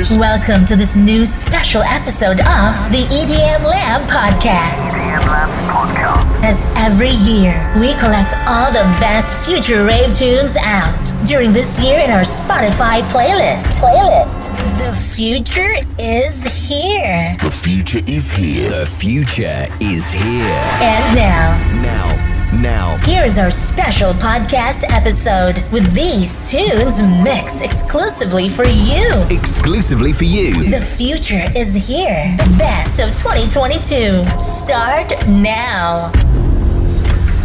guys. Welcome to this new special episode of the EDM Lab Podcast. EDM Lab Podcast. As every year, we collect all the best future rave tunes out during this year in our Spotify playlist. Playlist. The future is here. The future is here. The future is here. And now, Now, now. here is our special podcast episode with these tunes mixed exclusively for you. Exclusively for you. The future is here. The best of 2022. Start now.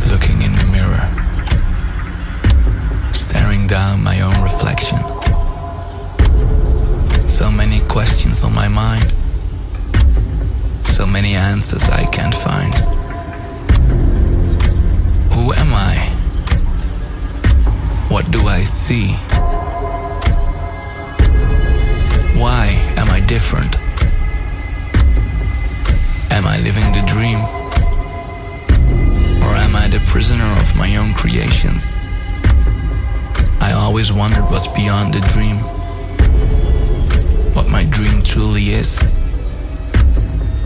looking in the mirror, staring down my own reflection. So many questions on my mind, so many answers I can't find. Who am I? What do I see? Why am I different? Am I living the dream? Or am I the prisoner of my own creations? I always wondered what's beyond the dream. What my dream truly is.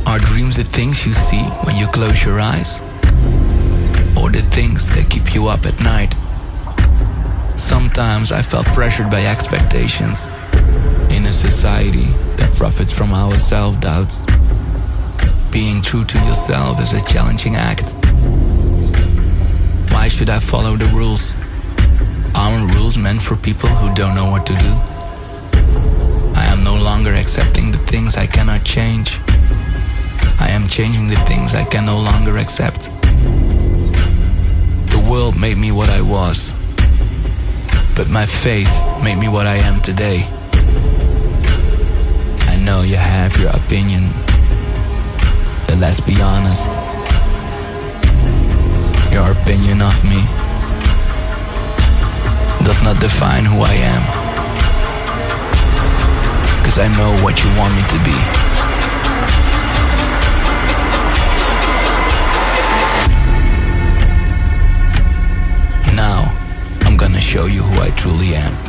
Are dreams the things you see when you close your eyes? Or the things that keep you up at night? Sometimes I felt pressured by expectations in a society that profits from our self doubts. Being true to yourself is a challenging act. Why should I follow the rules? Aren't rules meant for people who don't know what to do? I am no longer accepting the things I cannot change. I am changing the things I can no longer accept. World made me what I was, but my faith made me what I am today. I know you have your opinion, but let's be honest. Your opinion of me does not define who I am. Cause I know what you want me to be. Gonna show you who I truly am.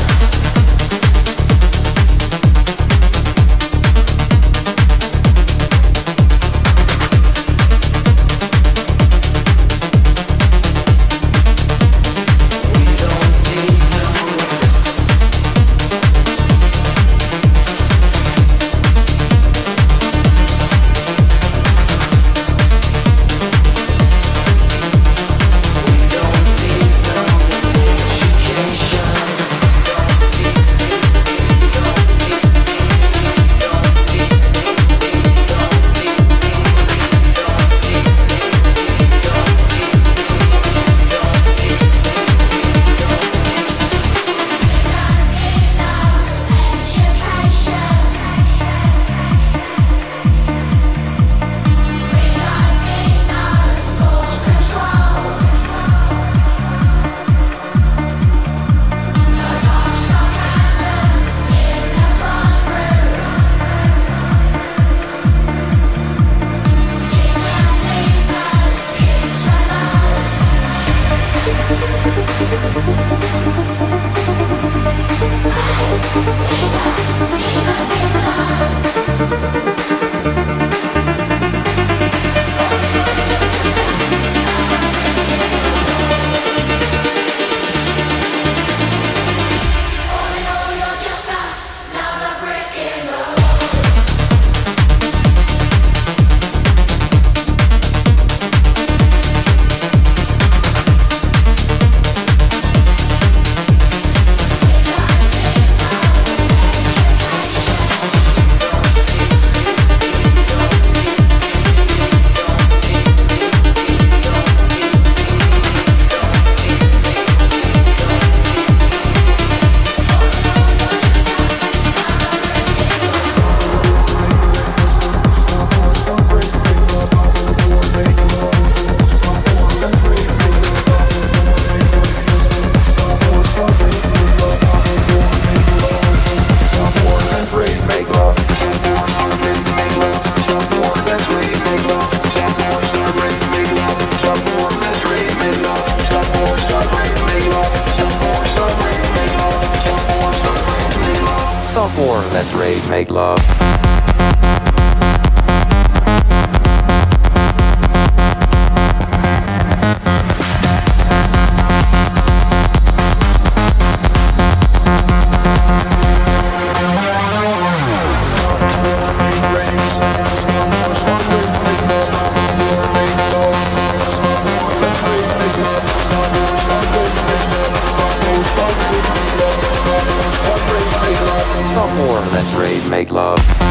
let's rave, make love.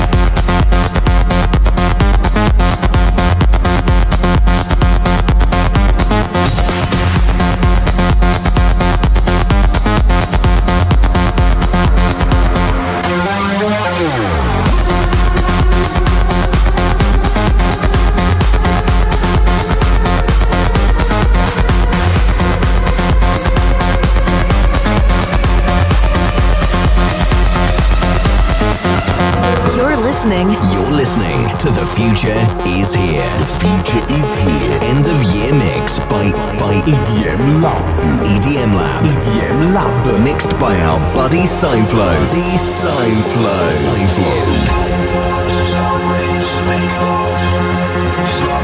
The future is here. The future is here. End of year mix by by EDM Lab. EDM Lab. EDM Lab. Mixed by our buddy SineFlow. The SineFlow. SineFlow.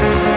SineFlow.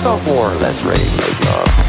stop war, let's rave, make love.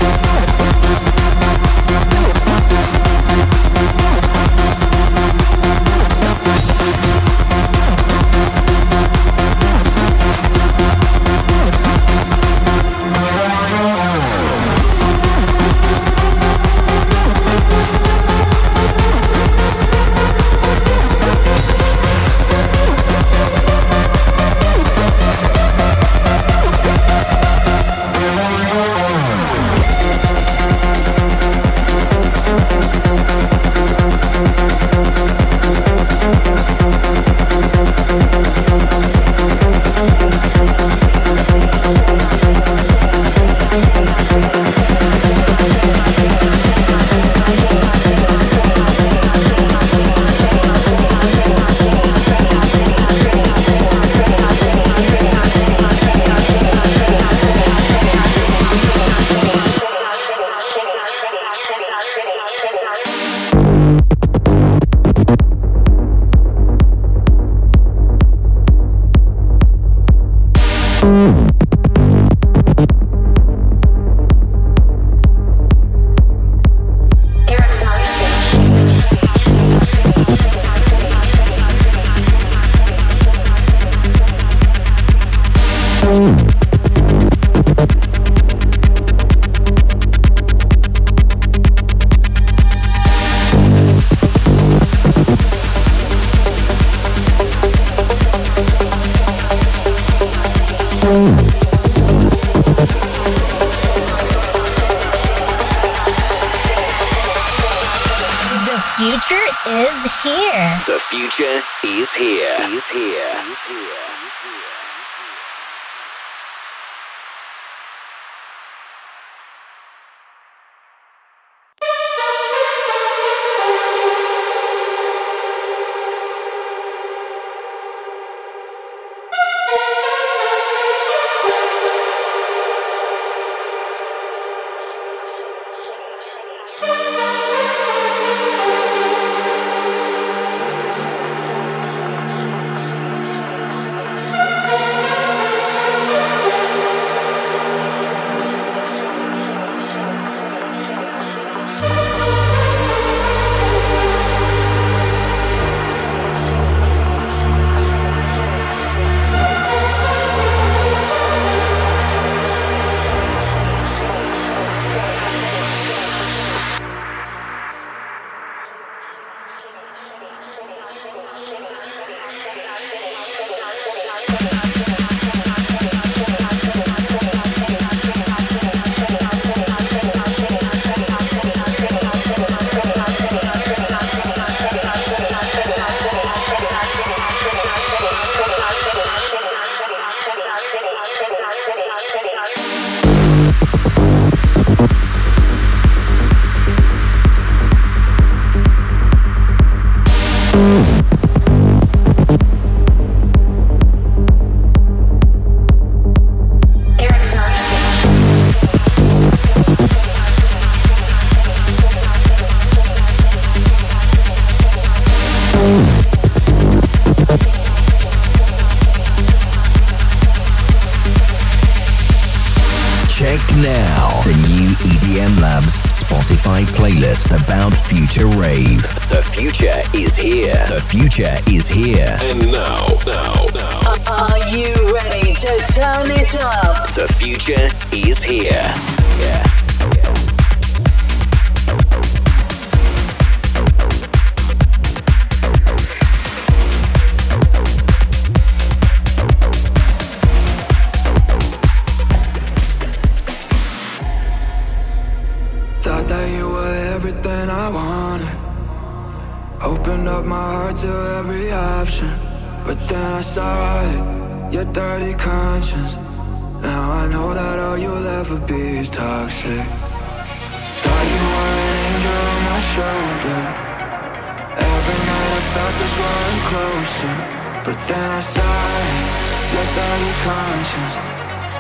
dirty conscience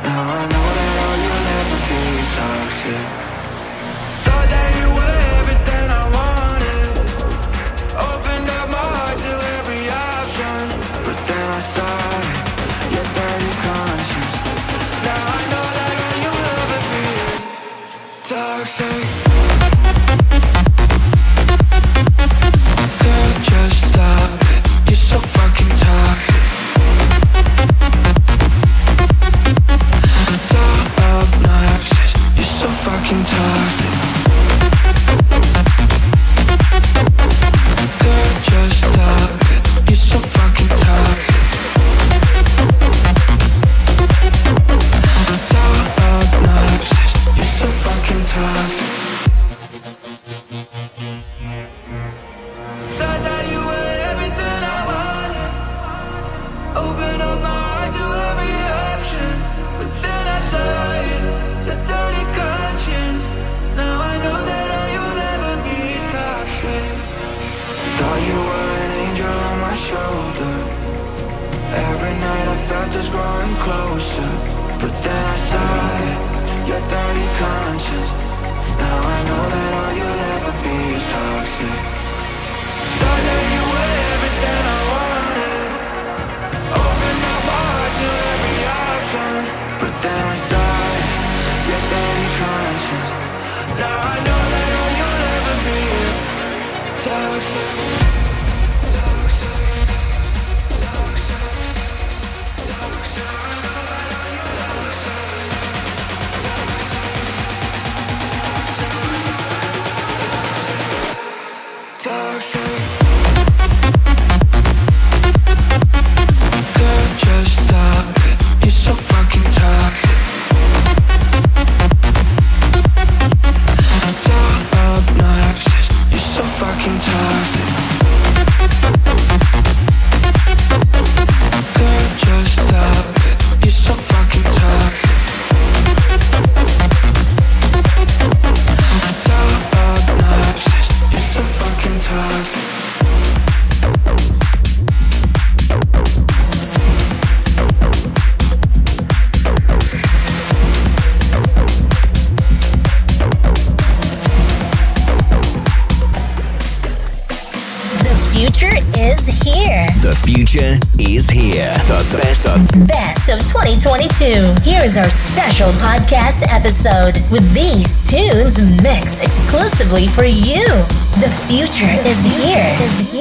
Now I know that all you'll ever be is toxic. 2022. Here is our special podcast episode with these tunes mixed exclusively for you. The future is here.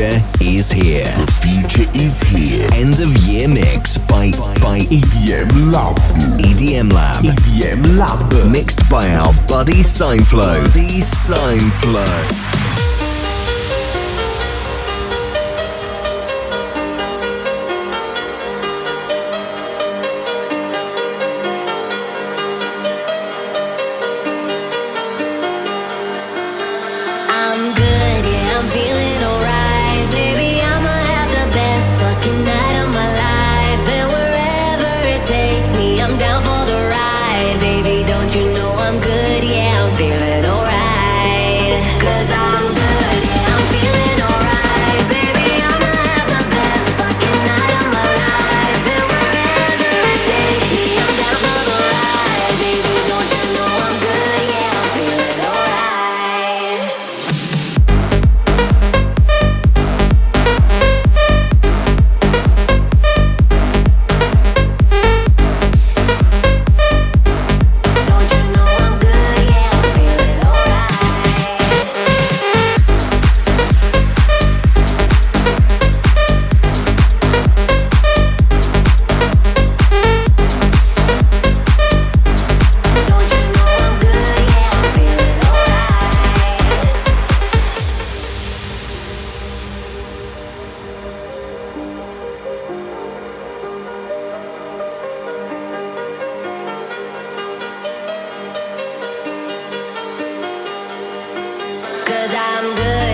Future Is Here. The future is here. End of year mix by by EDM Lab. EDM Lab. EDM Lab. Mixed by our buddy SineFlow. Buddy SineFlow.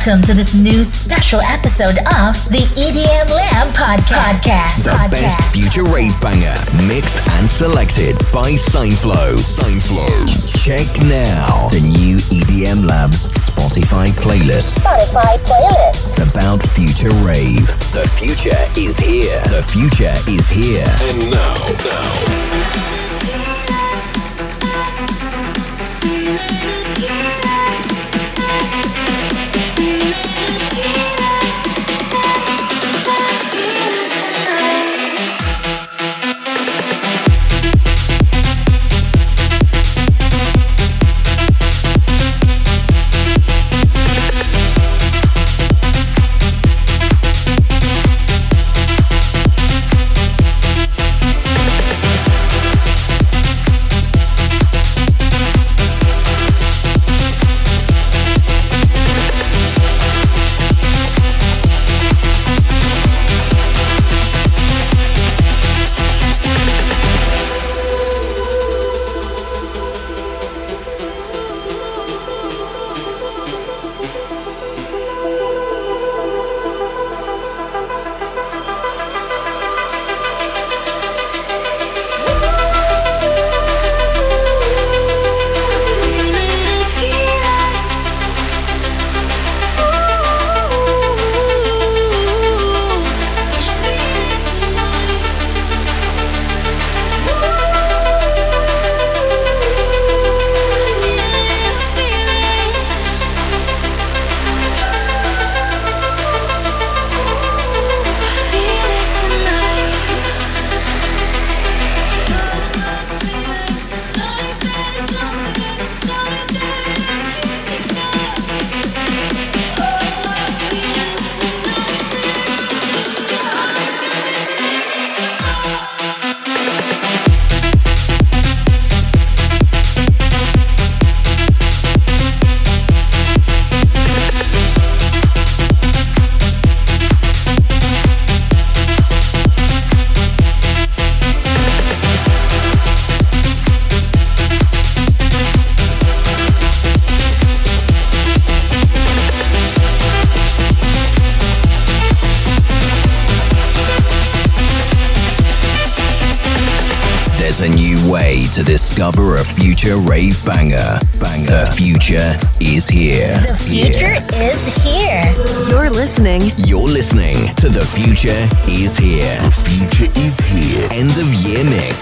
Welcome to this new special episode of the EDM Lab Podcast. The podcast. best future rave banger, mixed and selected by SineFlow. SineFlow. Check now the new EDM Labs Spotify playlist. Spotify playlist. About future rave. The future is here. The future is here. And now, now. Way to discover a future rave banger. Banger. The future is here. The future Here. is here. You're listening. You're listening to The Future is Here. The future is here. End of year mix.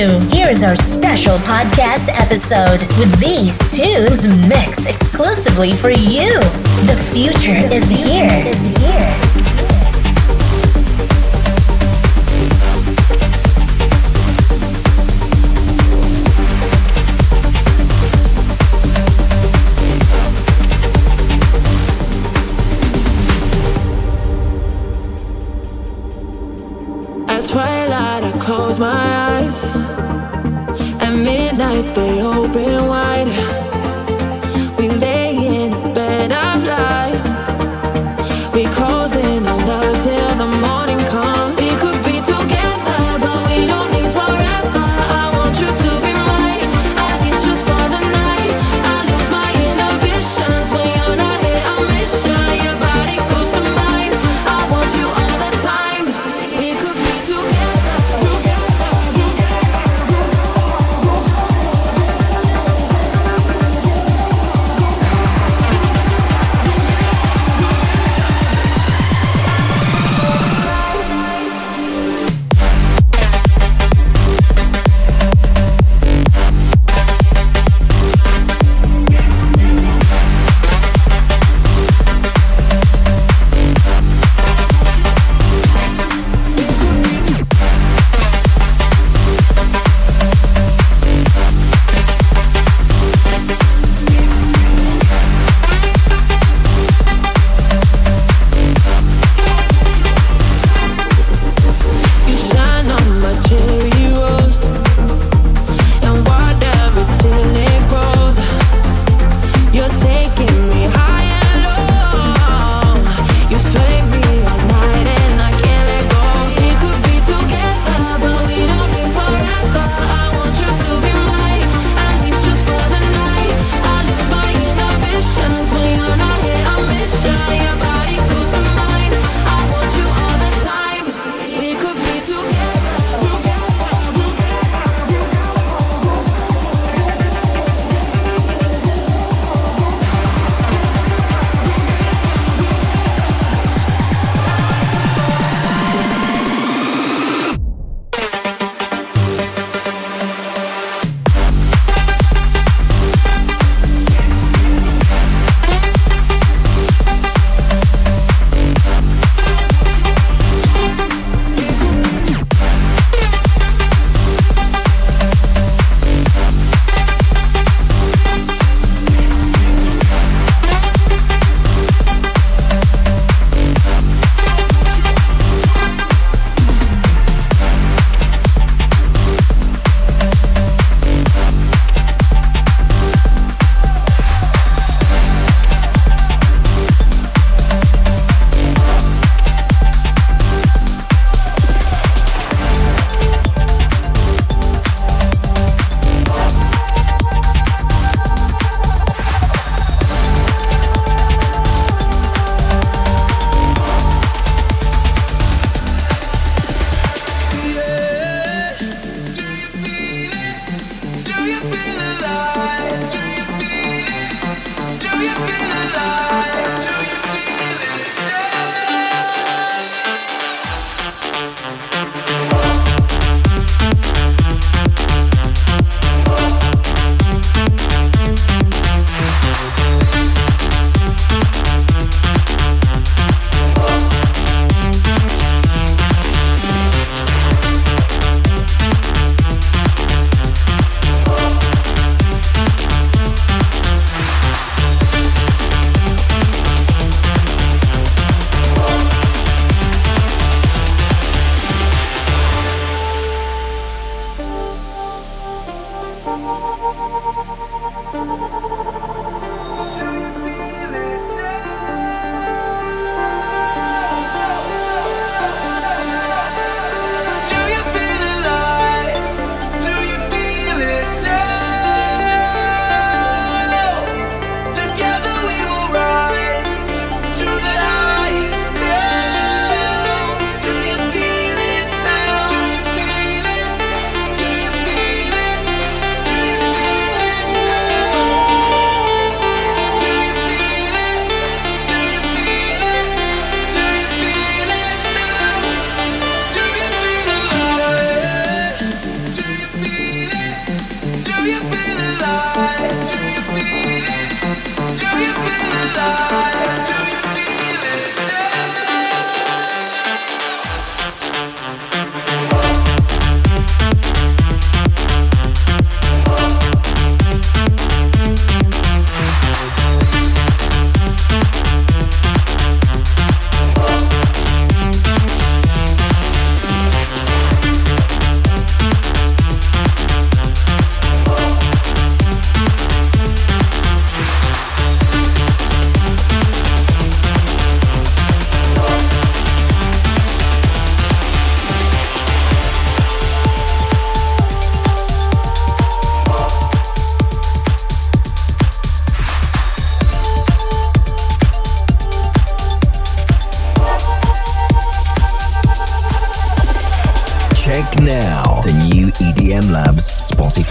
Here's our special podcast episode with these tunes mixed exclusively for you. The future is here.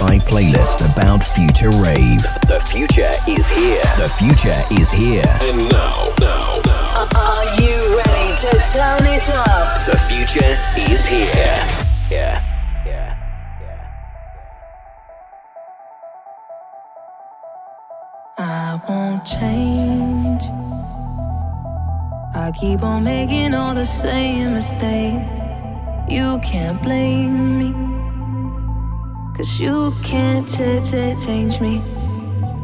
Playlist about future rave. The future is here. The future is here. And now, now, now. Uh, uh, are you ready to turn it up? The future is here. Yeah, yeah. Yeah. I won't change. I keep on making all the same mistakes. You can't blame me. Cause you can't ch- ch- change me.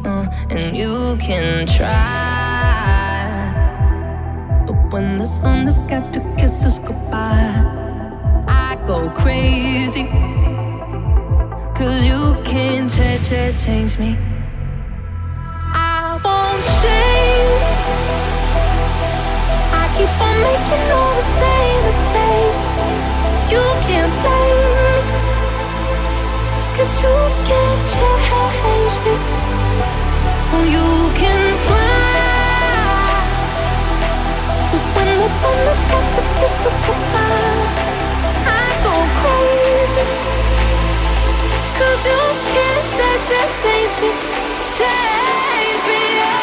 Uh, and you can try. But when the sun has got to kiss us goodbye, I go crazy. Cause you can't ch- ch- change me. I won't change. I keep on making all the same mistakes. You can't me. Cause you can't change me. You can when the sun to I go crazy. Cause you can't change me. Change me.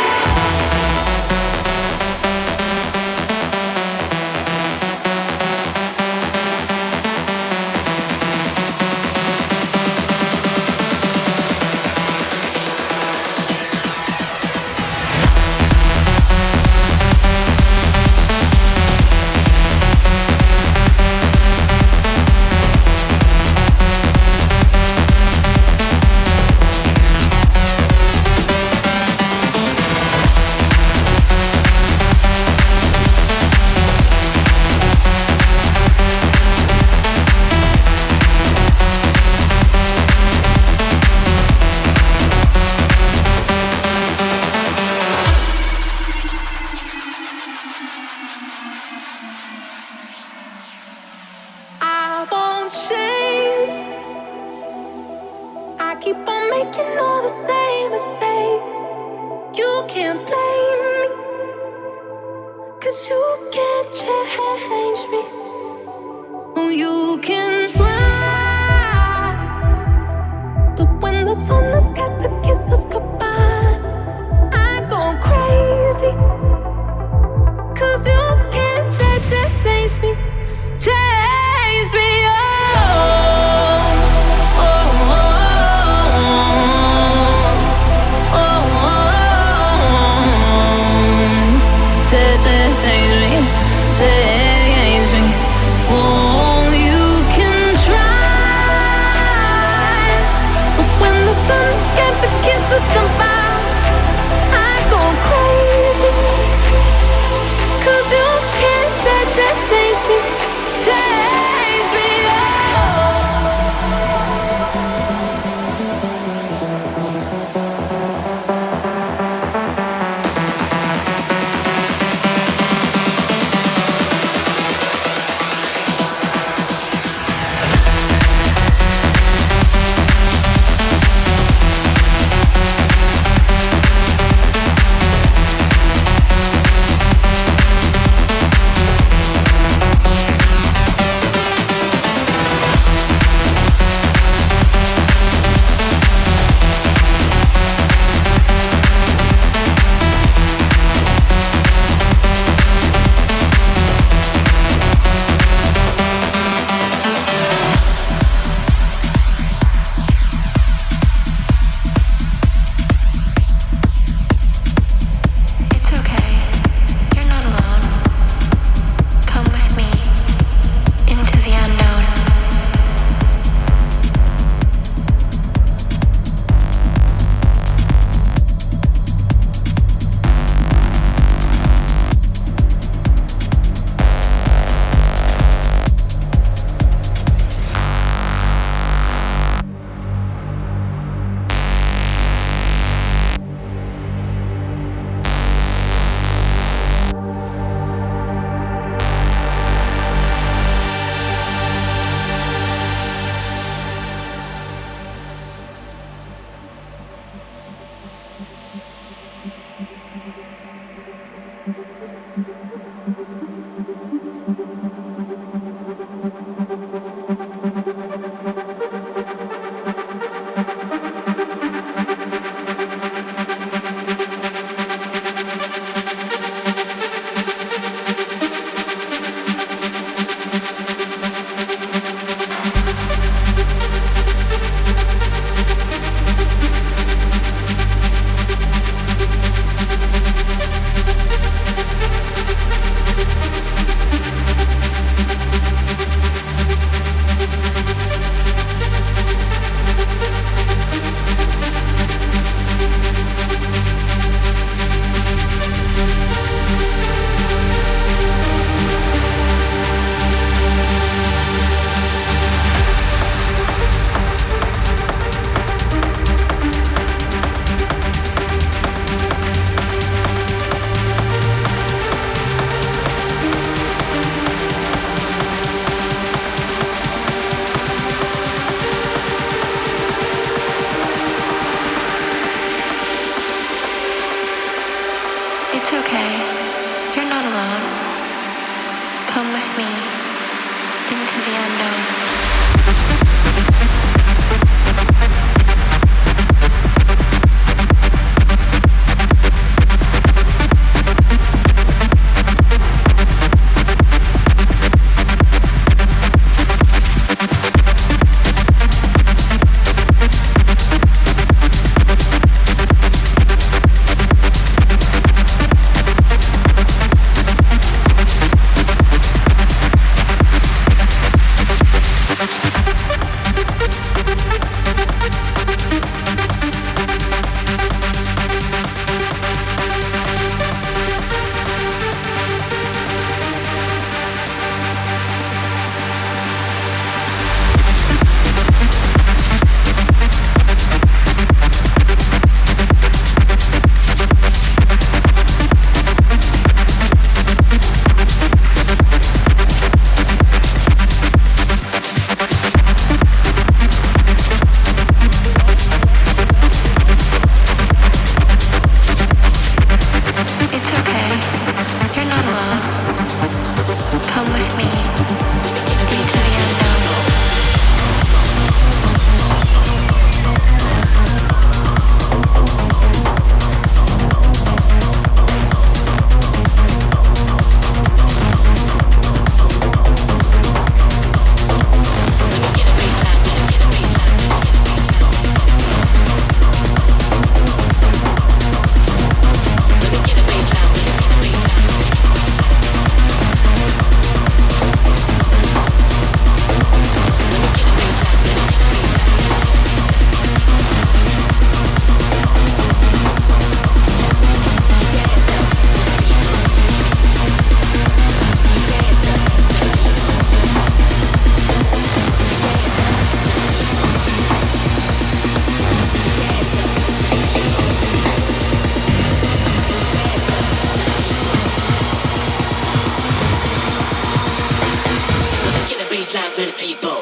The people.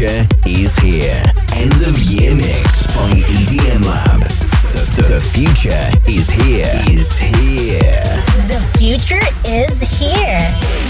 future is here. End of year mix by EDM Lab. The, the, the future is here. Is here. The future is here.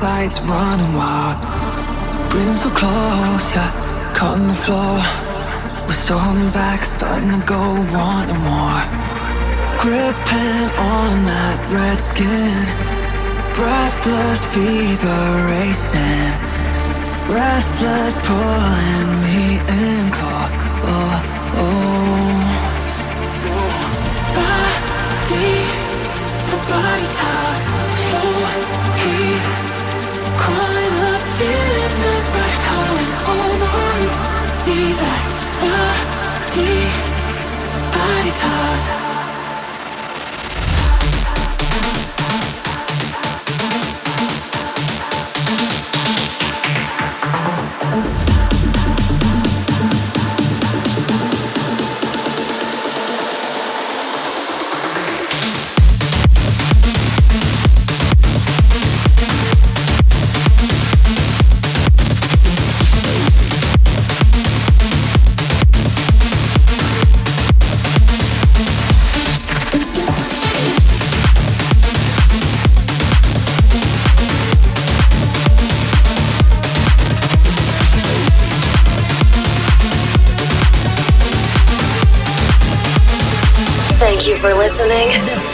The running wild. Breathing so close, yeah, caught the floor. We're still holding back, starting to go, wanting more. Gripping on that red skin, breathless fever racing, restless pulling me in close. Oh, oh. Crawling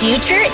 future.